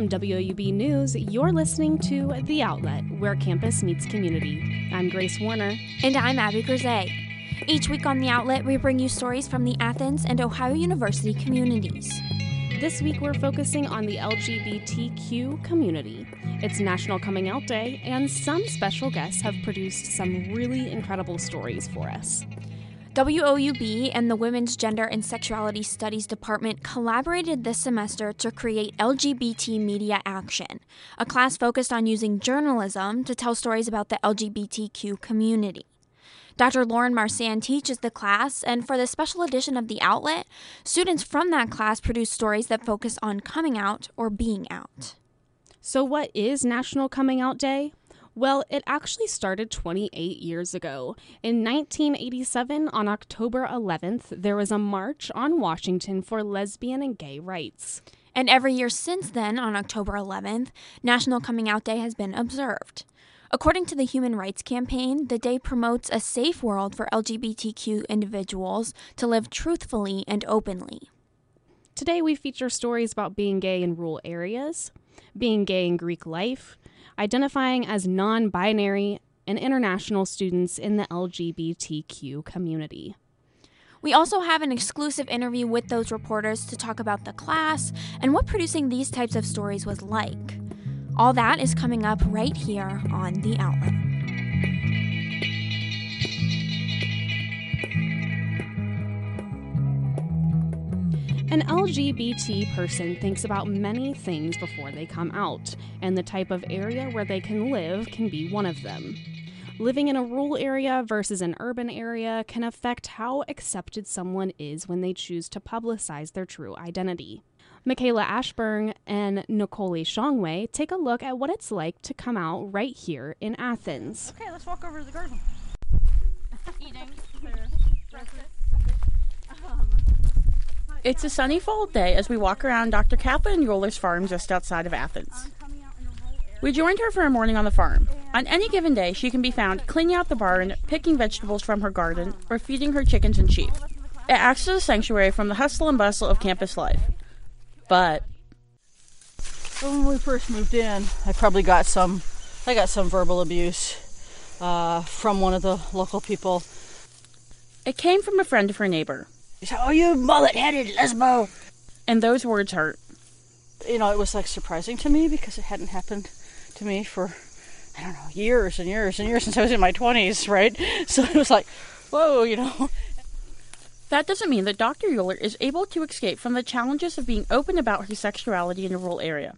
From WOUB News, you're listening to The Outlet, where campus meets community. I'm Grace Warner. And I'm Abby Grisey. Each week on The Outlet, we bring you stories from the Athens and Ohio University communities. This week, we're focusing on the LGBTQ community. It's National Coming Out Day, and some special guests have produced some really incredible stories for us. WOUB and the Women's Gender and Sexuality Studies Department collaborated this semester to create LGBT Media Action, a class focused on using journalism to tell stories about the LGBTQ community. Dr. Lauren Marsan teaches the class, and for the special edition of The Outlet, students from that class produce stories that focus on coming out or being out. So, what is National Coming Out Day? Well, it actually started 28 years ago. In 1987, on October 11th, there was a march on Washington for lesbian and gay rights. And every year since then, on October 11th, National Coming Out Day has been observed. According to the Human Rights Campaign, the day promotes a safe world for LGBTQ individuals to live truthfully and openly. Today, we feature stories about being gay in rural areas, being gay in Greek life, identifying as non binary, and international students in the LGBTQ community. We also have an exclusive interview with those reporters to talk about the class and what producing these types of stories was like. All that is coming up right here on The Outlet. An LGBT person thinks about many things before they come out, and the type of area where they can live can be one of them. Living in a rural area versus an urban area can affect how accepted someone is when they choose to publicize their true identity. Michaela Ashburn and Nicole Shongwei take a look at what it's like to come out right here in Athens. Okay, let's walk over to the garden. Eating. It's a sunny fall day as we walk around Dr. Kathleen Euler's farm just outside of Athens. We joined her for a morning on the farm. On any given day, she can be found cleaning out the barn, picking vegetables from her garden, or feeding her chickens and sheep. It acts as a sanctuary from the hustle and bustle of campus life. But when we first moved in, I probably got some, I got some verbal abuse uh, from one of the local people. It came from a friend of her neighbor. "Oh, you mullet-headed lesbo," and those words hurt. You know, it was like surprising to me because it hadn't happened to me for I don't know years and years and years since I was in my twenties, right? So it was like, whoa, you know. That doesn't mean that Dr. Euler is able to escape from the challenges of being open about her sexuality in a rural area.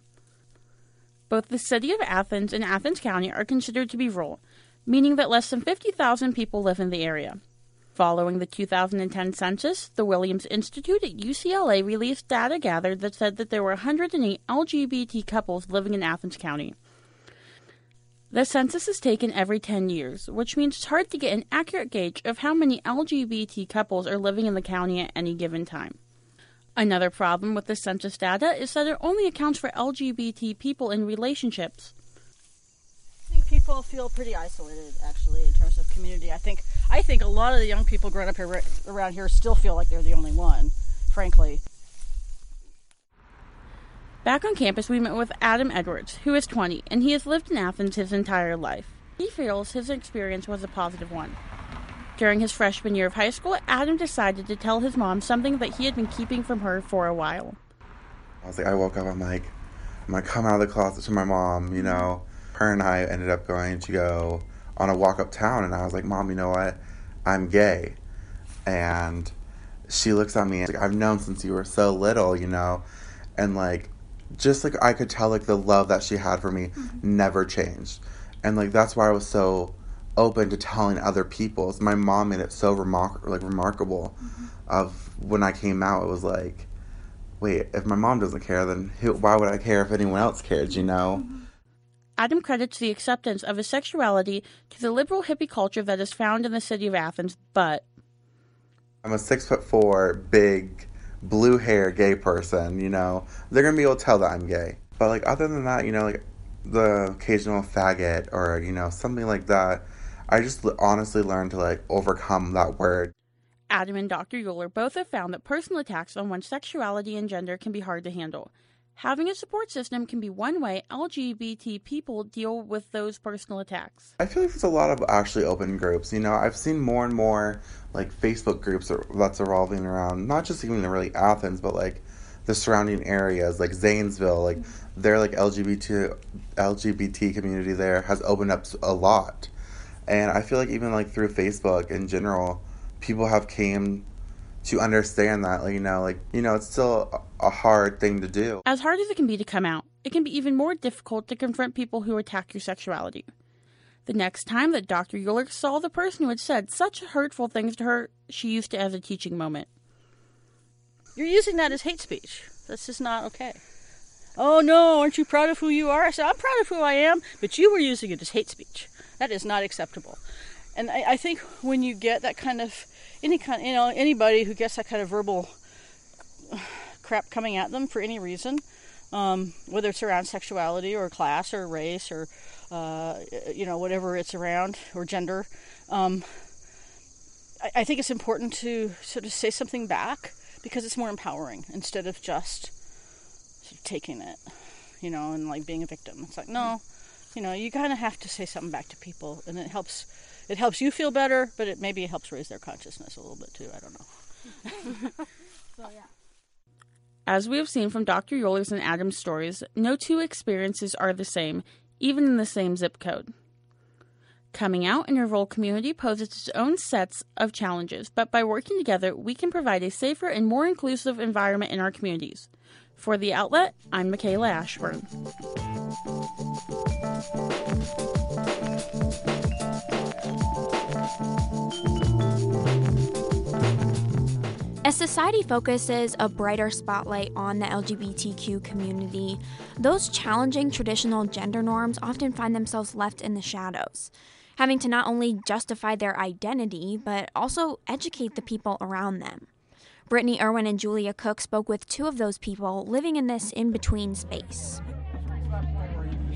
Both the city of Athens and Athens County are considered to be rural, meaning that less than 50,000 people live in the area. Following the 2010 census, the Williams Institute at UCLA released data gathered that said that there were 108 LGBT couples living in Athens County. The census is taken every 10 years, which means it's hard to get an accurate gauge of how many LGBT couples are living in the county at any given time. Another problem with the census data is that it only accounts for LGBT people in relationships. I think people feel pretty isolated, actually, in terms of community. I think I think a lot of the young people growing up here, around here still feel like they're the only one, frankly. Back on campus, we met with Adam Edwards, who is 20, and he has lived in Athens his entire life. He feels his experience was a positive one. During his freshman year of high school, Adam decided to tell his mom something that he had been keeping from her for a while. I was like, I woke up, I'm like, I'm gonna come out of the closet to my mom, you know. Her and I ended up going to go on a walk uptown, and I was like, Mom, you know what? I'm gay. And she looks at me and like, I've known since you were so little, you know. And like, just like I could tell like the love that she had for me mm-hmm. never changed. And like that's why I was so open to telling other people. My mom made it so remar- like remarkable mm-hmm. of when I came out it was like wait, if my mom doesn't care then who, why would I care if anyone else cared, you know? Mm-hmm. Adam credits the acceptance of his sexuality to the liberal hippie culture that is found in the city of Athens, but I'm a six foot four, big, blue hair gay person, you know, they're gonna be able to tell that I'm gay. But like other than that, you know, like the occasional faggot or you know something like that, I just honestly learned to like overcome that word. Adam and Dr. Euler both have found that personal attacks on one's sexuality and gender can be hard to handle. Having a support system can be one way LGBT people deal with those personal attacks. I feel like there's a lot of actually open groups. You know, I've seen more and more like Facebook groups that's revolving around not just even the really Athens, but like the surrounding areas, like Zanesville, like their like LGBT LGBT community there has opened up a lot, and I feel like even like through Facebook in general, people have came to understand that, like, you know, like, you know, it's still a hard thing to do. As hard as it can be to come out, it can be even more difficult to confront people who attack your sexuality. The next time that Dr. Euler saw the person who had said such hurtful things to her, she used it as a teaching moment. You're using that as hate speech. That's just not okay. Oh no, aren't you proud of who you are? I said, I'm proud of who I am, but you were using it as hate speech. That is not acceptable. And I, I think when you get that kind of any kind, you know, anybody who gets that kind of verbal crap coming at them for any reason, um, whether it's around sexuality or class or race or uh, you know whatever it's around or gender, um, I, I think it's important to sort of say something back because it's more empowering instead of just sort of taking it, you know, and like being a victim. It's like no, you know, you kind of have to say something back to people, and it helps it helps you feel better, but it maybe helps raise their consciousness a little bit too. I don't know. so yeah. As we have seen from Dr. Euler's and Adam's stories, no two experiences are the same, even in the same zip code. Coming out in a rural community poses its own sets of challenges, but by working together, we can provide a safer and more inclusive environment in our communities. For The Outlet, I'm Michaela Ashburn. Society focuses a brighter spotlight on the LGBTQ community, those challenging traditional gender norms often find themselves left in the shadows, having to not only justify their identity, but also educate the people around them. Brittany Irwin and Julia Cook spoke with two of those people living in this in between space.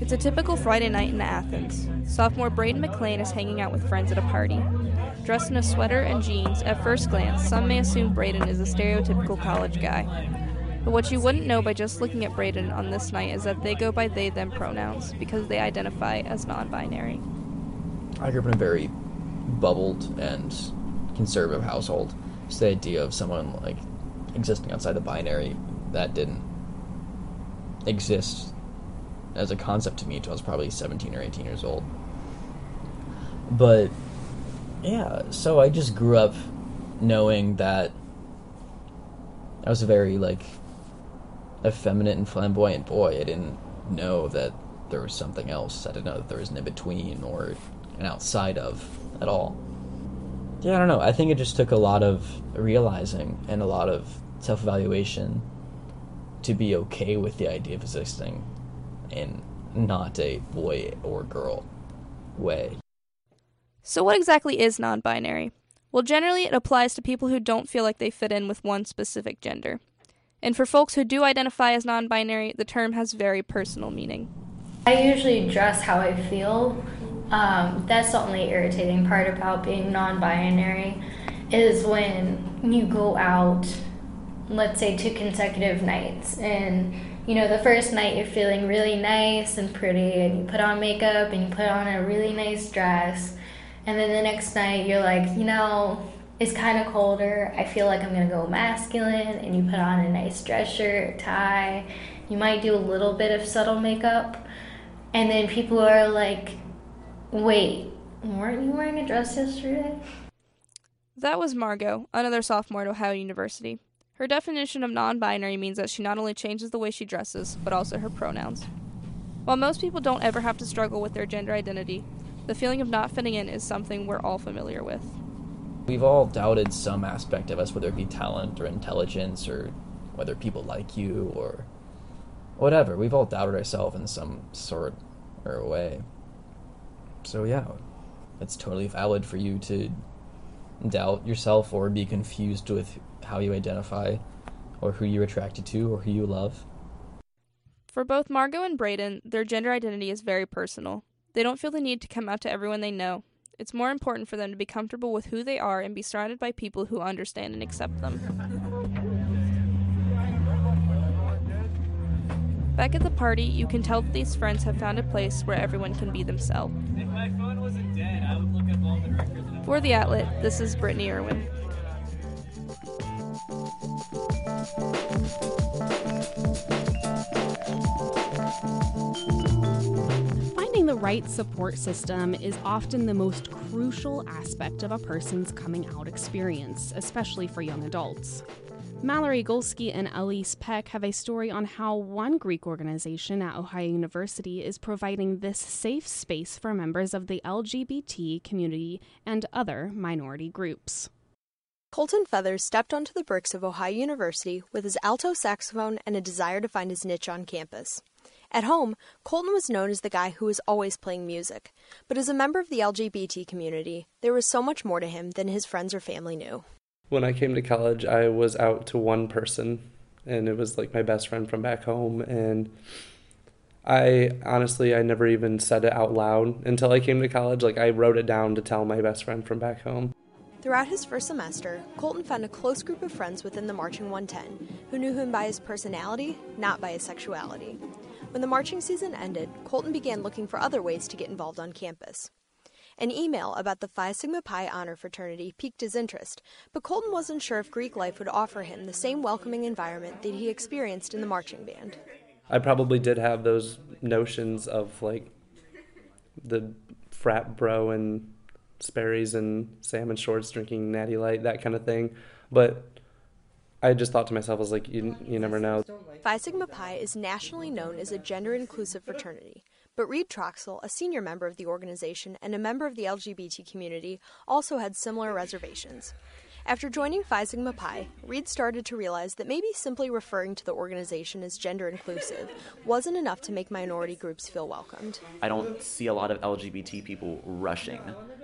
It's a typical Friday night in Athens. Sophomore Braden McLean is hanging out with friends at a party. Dressed in a sweater and jeans, at first glance, some may assume Braden is a stereotypical college guy. But what you wouldn't know by just looking at Braden on this night is that they go by they them pronouns because they identify as non binary. I grew up in a very bubbled and conservative household. Just the idea of someone like existing outside the binary that didn't exist as a concept to me until I was probably 17 or 18 years old. But yeah, so I just grew up knowing that I was a very like effeminate and flamboyant boy. I didn't know that there was something else. I didn't know that there was an in between or an outside of at all. Yeah, I don't know. I think it just took a lot of realizing and a lot of self evaluation to be okay with the idea of existing in not a boy or girl way. So, what exactly is non binary? Well, generally, it applies to people who don't feel like they fit in with one specific gender. And for folks who do identify as non binary, the term has very personal meaning. I usually dress how I feel. Um, that's the only irritating part about being non binary, is when you go out, let's say, two consecutive nights, and you know, the first night you're feeling really nice and pretty, and you put on makeup and you put on a really nice dress, and then the next night you're like, you know, it's kind of colder. I feel like I'm gonna go masculine, and you put on a nice dress shirt, tie. You might do a little bit of subtle makeup, and then people are like, wait, weren't you wearing a dress yesterday? That was Margot, another sophomore at Ohio University. Her definition of non binary means that she not only changes the way she dresses, but also her pronouns. While most people don't ever have to struggle with their gender identity, the feeling of not fitting in is something we're all familiar with. We've all doubted some aspect of us, whether it be talent or intelligence or whether people like you or whatever. We've all doubted ourselves in some sort or way. So, yeah, it's totally valid for you to doubt yourself or be confused with how you identify or who you're attracted to or who you love. For both Margot and Braden, their gender identity is very personal. They don't feel the need to come out to everyone they know. It's more important for them to be comfortable with who they are and be surrounded by people who understand and accept them. Back at the party, you can tell that these friends have found a place where everyone can be themselves. If my phone wasn't dead, I would look up all the records. For The Outlet, this is Brittany Irwin. Finding the right support system is often the most crucial aspect of a person's coming out experience, especially for young adults. Mallory Golsky and Elise Peck have a story on how one Greek organization at Ohio University is providing this safe space for members of the LGBT community and other minority groups. Colton Feathers stepped onto the bricks of Ohio University with his alto saxophone and a desire to find his niche on campus. At home, Colton was known as the guy who was always playing music, but as a member of the LGBT community, there was so much more to him than his friends or family knew. When I came to college, I was out to one person, and it was like my best friend from back home. And I honestly, I never even said it out loud until I came to college. Like, I wrote it down to tell my best friend from back home. Throughout his first semester, Colton found a close group of friends within the Marching 110 who knew him by his personality, not by his sexuality. When the marching season ended, Colton began looking for other ways to get involved on campus. An email about the Phi Sigma Pi honor fraternity piqued his interest, but Colton wasn't sure if Greek life would offer him the same welcoming environment that he experienced in the marching band. I probably did have those notions of like the frat bro and Sperry's and salmon shorts drinking natty light, that kind of thing. But I just thought to myself, I was like, you, you never know. Phi Sigma Pi is nationally known as a gender inclusive fraternity. But Reed Troxel, a senior member of the organization and a member of the LGBT community, also had similar reservations. After joining Phi Sigma Pi, Reed started to realize that maybe simply referring to the organization as gender inclusive wasn't enough to make minority groups feel welcomed. I don't see a lot of LGBT people rushing.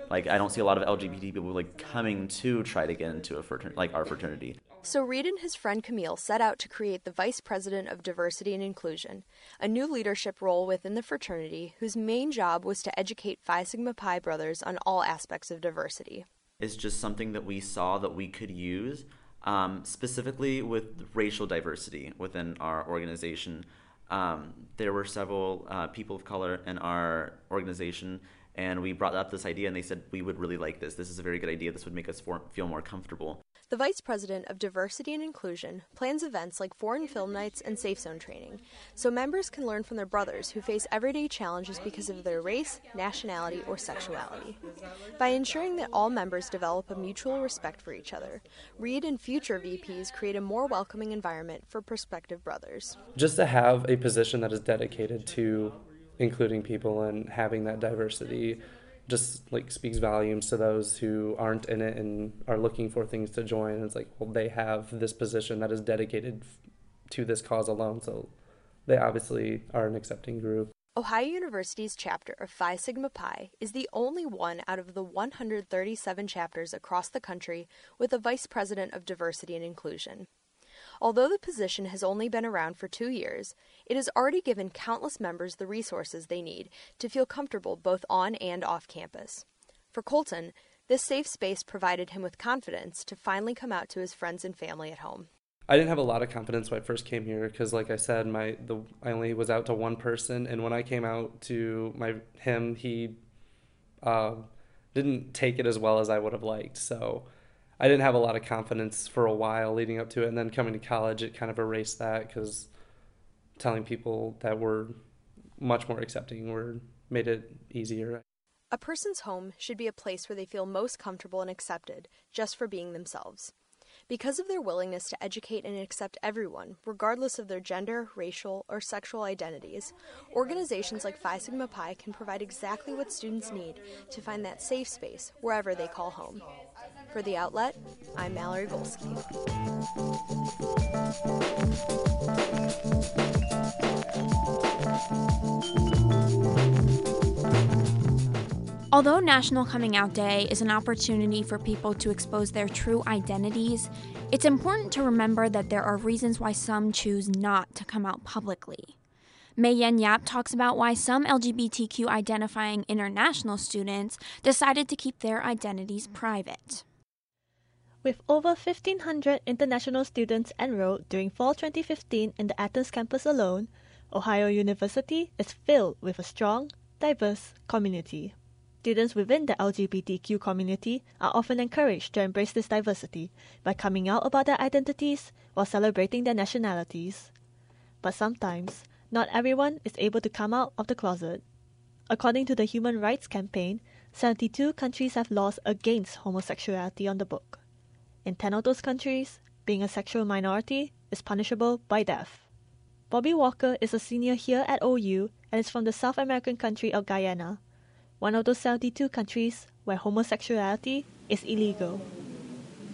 Like I don't see a lot of LGBT people like coming to try to get into a fraternity, like our fraternity. So Reed and his friend Camille set out to create the Vice President of Diversity and Inclusion, a new leadership role within the fraternity whose main job was to educate Phi Sigma Pi brothers on all aspects of diversity. It's just something that we saw that we could use, um, specifically with racial diversity within our organization. Um, there were several uh, people of color in our organization, and we brought up this idea, and they said we would really like this. This is a very good idea. This would make us for- feel more comfortable. The Vice President of Diversity and Inclusion plans events like foreign film nights and safe zone training, so members can learn from their brothers who face everyday challenges because of their race, nationality, or sexuality. By ensuring that all members develop a mutual respect for each other, Reed and future VPs create a more welcoming environment for prospective brothers. Just to have a position that is dedicated to including people and having that diversity just like speaks volumes to those who aren't in it and are looking for things to join. It's like, well, they have this position that is dedicated to this cause alone, so they obviously are an accepting group. Ohio University's chapter of Phi Sigma Pi is the only one out of the 137 chapters across the country with a vice president of diversity and inclusion. Although the position has only been around for two years, it has already given countless members the resources they need to feel comfortable both on and off campus. For Colton, this safe space provided him with confidence to finally come out to his friends and family at home. I didn't have a lot of confidence when I first came here because, like I said, my the I only was out to one person, and when I came out to my him, he uh, didn't take it as well as I would have liked. So I didn't have a lot of confidence for a while leading up to it, and then coming to college, it kind of erased that because telling people that we're much more accepting were made it easier. A person's home should be a place where they feel most comfortable and accepted just for being themselves. Because of their willingness to educate and accept everyone, regardless of their gender, racial, or sexual identities, organizations like Phi Sigma Pi can provide exactly what students need to find that safe space wherever they call home. For The Outlet, I'm Mallory Golsky. Although National Coming Out Day is an opportunity for people to expose their true identities, it's important to remember that there are reasons why some choose not to come out publicly. Mei Yen Yap talks about why some LGBTQ identifying international students decided to keep their identities private. With over 1,500 international students enrolled during fall 2015 in the Athens campus alone, Ohio University is filled with a strong, diverse community. Students within the LGBTQ community are often encouraged to embrace this diversity by coming out about their identities while celebrating their nationalities. But sometimes, not everyone is able to come out of the closet. According to the Human Rights Campaign, 72 countries have laws against homosexuality on the book. In 10 of those countries, being a sexual minority is punishable by death. Bobby Walker is a senior here at OU and is from the South American country of Guyana, one of those 72 countries where homosexuality is illegal.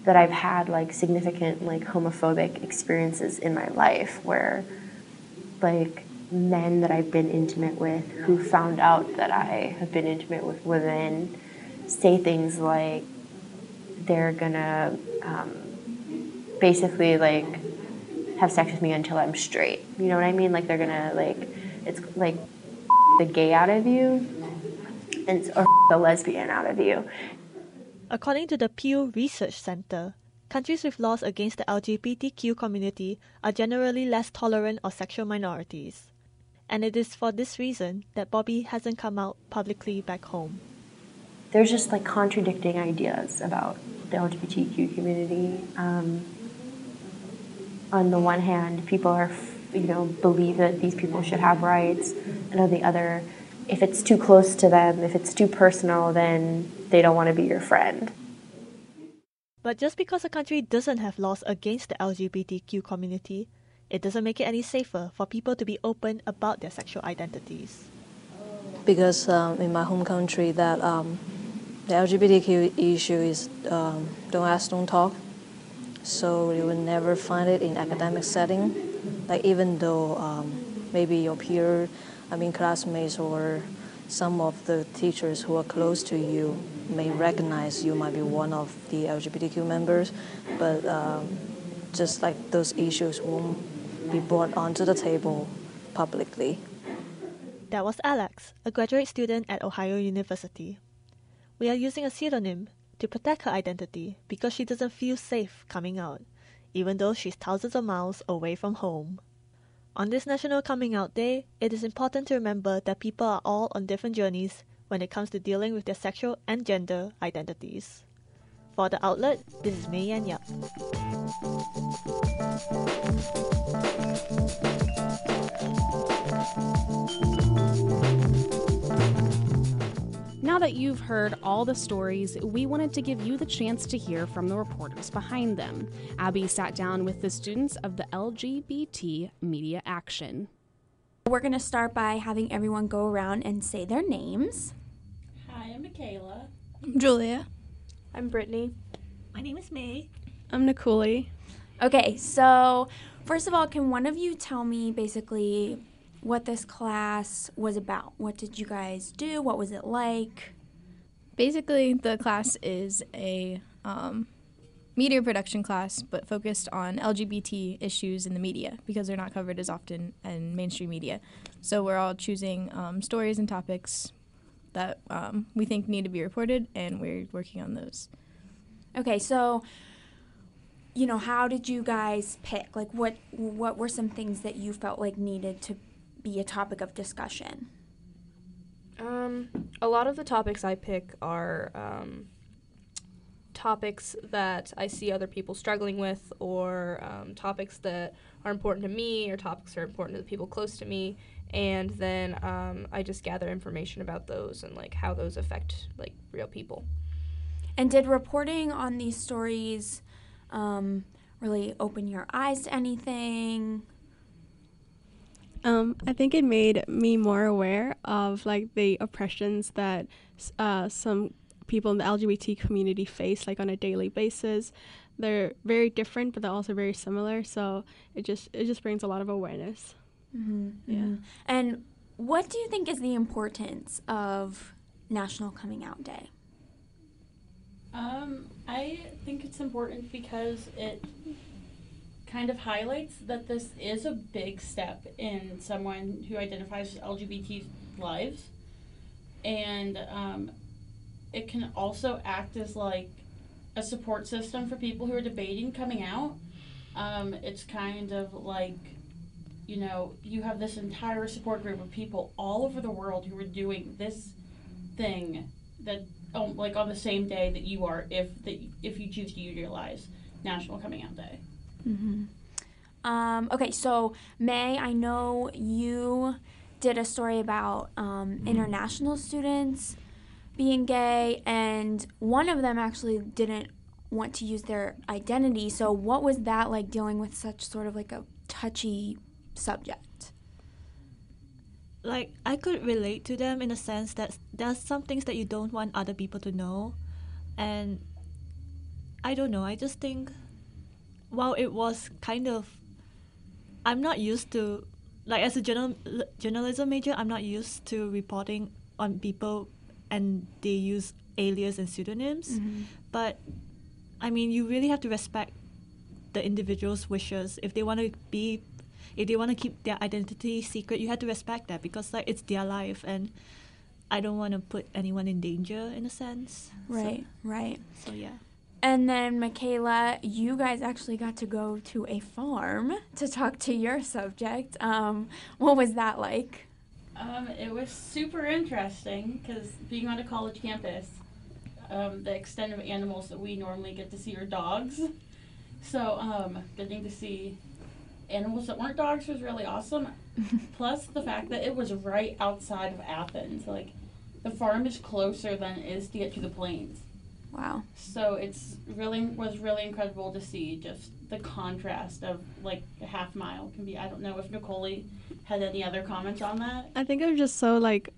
That I've had like significant like homophobic experiences in my life where like men that I've been intimate with who found out that I have been intimate with women say things like they're gonna um, basically like have sex with me until I'm straight. You know what I mean? Like they're gonna like it's like the gay out of you and or the lesbian out of you. According to the Pew Research Center, countries with laws against the LGBTQ community are generally less tolerant of sexual minorities. And it is for this reason that Bobby hasn't come out publicly back home. There's just like contradicting ideas about the LGBTQ community. Um, on the one hand, people are, you know, believe that these people should have rights, and on the other, if it's too close to them, if it's too personal, then they don't want to be your friend. But just because a country doesn't have laws against the LGBTQ community, it doesn't make it any safer for people to be open about their sexual identities. Because um, in my home country, that um, the LGBTQ issue is um, don't ask, don't talk. So you will never find it in academic setting. Like even though um, maybe your peer, I mean classmates or some of the teachers who are close to you may recognize you might be one of the LGBTQ members, but um, just like those issues won't be brought onto the table publicly. That was Alex, a graduate student at Ohio University. We are using a pseudonym to protect her identity because she doesn't feel safe coming out, even though she's thousands of miles away from home. On this National Coming Out Day, it is important to remember that people are all on different journeys when it comes to dealing with their sexual and gender identities. For the outlet, this is Mei Yan Yap. Now that you've heard all the stories, we wanted to give you the chance to hear from the reporters behind them. Abby sat down with the students of the LGBT Media Action. We're going to start by having everyone go around and say their names. Hi, I'm Michaela. I'm Julia. I'm Brittany. My name is May. I'm Nicole. Okay, so first of all, can one of you tell me basically what this class was about? What did you guys do? What was it like? Basically, the class is a um, media production class, but focused on LGBT issues in the media because they're not covered as often in mainstream media. So we're all choosing um, stories and topics that um, we think need to be reported, and we're working on those. Okay, so you know, how did you guys pick? Like, what what were some things that you felt like needed to be a topic of discussion? Um, a lot of the topics I pick are um, topics that I see other people struggling with, or um, topics that are important to me, or topics that are important to the people close to me, and then um, I just gather information about those and like how those affect like real people. And did reporting on these stories um, really open your eyes to anything? Um, I think it made me more aware of like the oppressions that uh, some people in the LGBT community face like on a daily basis. They're very different, but they're also very similar. So it just it just brings a lot of awareness. Mm-hmm, Yeah. mhm. And what do you think is the importance of National Coming Out Day? Um, I think it's important because it kind of highlights that this is a big step in someone who identifies as LGBT lives, and um, it can also act as like a support system for people who are debating coming out. Um, it's kind of like you know, you have this entire support group of people all over the world who are doing this thing that, um, like on the same day that you are, if that if you choose to utilize National Coming Out Day. Mm-hmm. Um, okay, so May, I know you did a story about um, international students being gay, and one of them actually didn't want to use their identity. So, what was that like dealing with such sort of like a touchy subject? Like, I could relate to them in a sense that there's some things that you don't want other people to know. And I don't know, I just think while it was kind of I'm not used to like as a journal journalism major, I'm not used to reporting on people and they use alias and pseudonyms. Mm-hmm. But I mean, you really have to respect the individual's wishes. If they want to be, if they want to keep their identity secret, you have to respect that because like it's their life and. I don't want to put anyone in danger in a sense. Right, So, right. so yeah. And then, Michaela, you guys actually got to go to a farm to talk to your subject. Um, what was that like? Um, it was super interesting because being on a college campus, um, the extent of animals that we normally get to see are dogs. So um, getting to see animals that weren't dogs was really awesome. Plus the fact that it was right outside of Athens. Like the farm is closer than it is to get to the plains. Wow. So it's really was really incredible to see just the contrast of like a half mile can be. I don't know if Nicole had any other comments on that. I think it was just so like,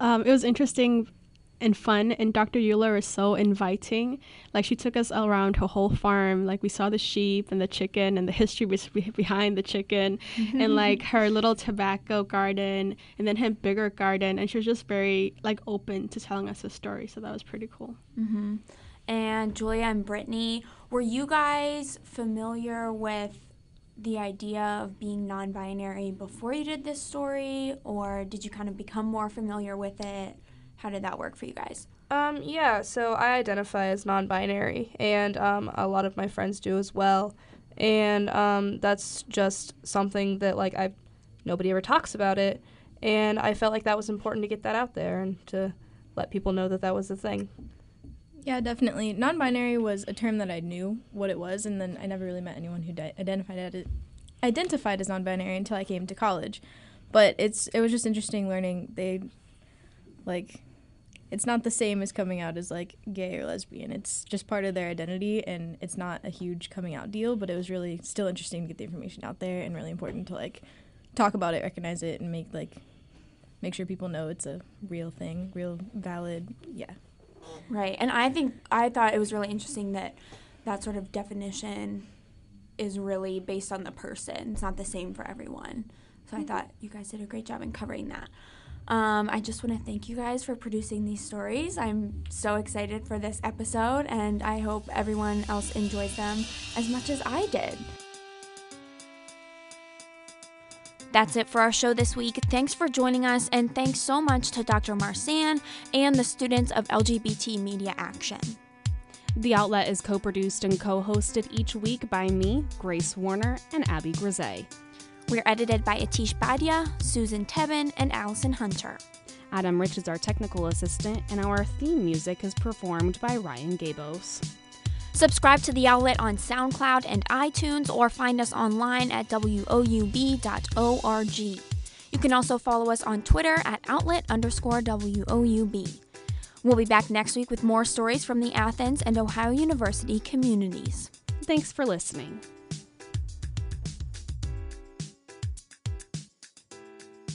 um, it was interesting and fun, and Dr. Euler is so inviting. Like she took us around her whole farm. Like we saw the sheep and the chicken and the history be- behind the chicken, and like her little tobacco garden, and then her bigger garden, and she was just very like open to telling us a story. So that was pretty cool. Mm-hmm. And Julia and Brittany, were you guys familiar with the idea of being non binary before you did this story, or did you kind of become more familiar with it? How did that work for you guys? Um, yeah, so I identify as non binary, and um, a lot of my friends do as well. And um, that's just something that, like, I've nobody ever talks about it. And I felt like that was important to get that out there and to let people know that that was a thing. Yeah, definitely. Non-binary was a term that I knew what it was, and then I never really met anyone who di- identified it identified as non-binary until I came to college. But it's it was just interesting learning they like it's not the same as coming out as like gay or lesbian. It's just part of their identity, and it's not a huge coming out deal. But it was really still interesting to get the information out there, and really important to like talk about it, recognize it, and make like make sure people know it's a real thing, real valid. Yeah. Right. And I think I thought it was really interesting that that sort of definition is really based on the person. It's not the same for everyone. So I mm-hmm. thought you guys did a great job in covering that. Um, I just want to thank you guys for producing these stories. I'm so excited for this episode, and I hope everyone else enjoys them as much as I did. That's it for our show this week. Thanks for joining us, and thanks so much to Dr. Marsan and the students of LGBT Media Action. The outlet is co produced and co hosted each week by me, Grace Warner, and Abby Grisey. We're edited by Atish Badia, Susan Tebben, and Allison Hunter. Adam Rich is our technical assistant, and our theme music is performed by Ryan Gabos. Subscribe to the outlet on SoundCloud and iTunes or find us online at woub.org. You can also follow us on Twitter at outlet underscore WOUB. We'll be back next week with more stories from the Athens and Ohio University communities. Thanks for listening.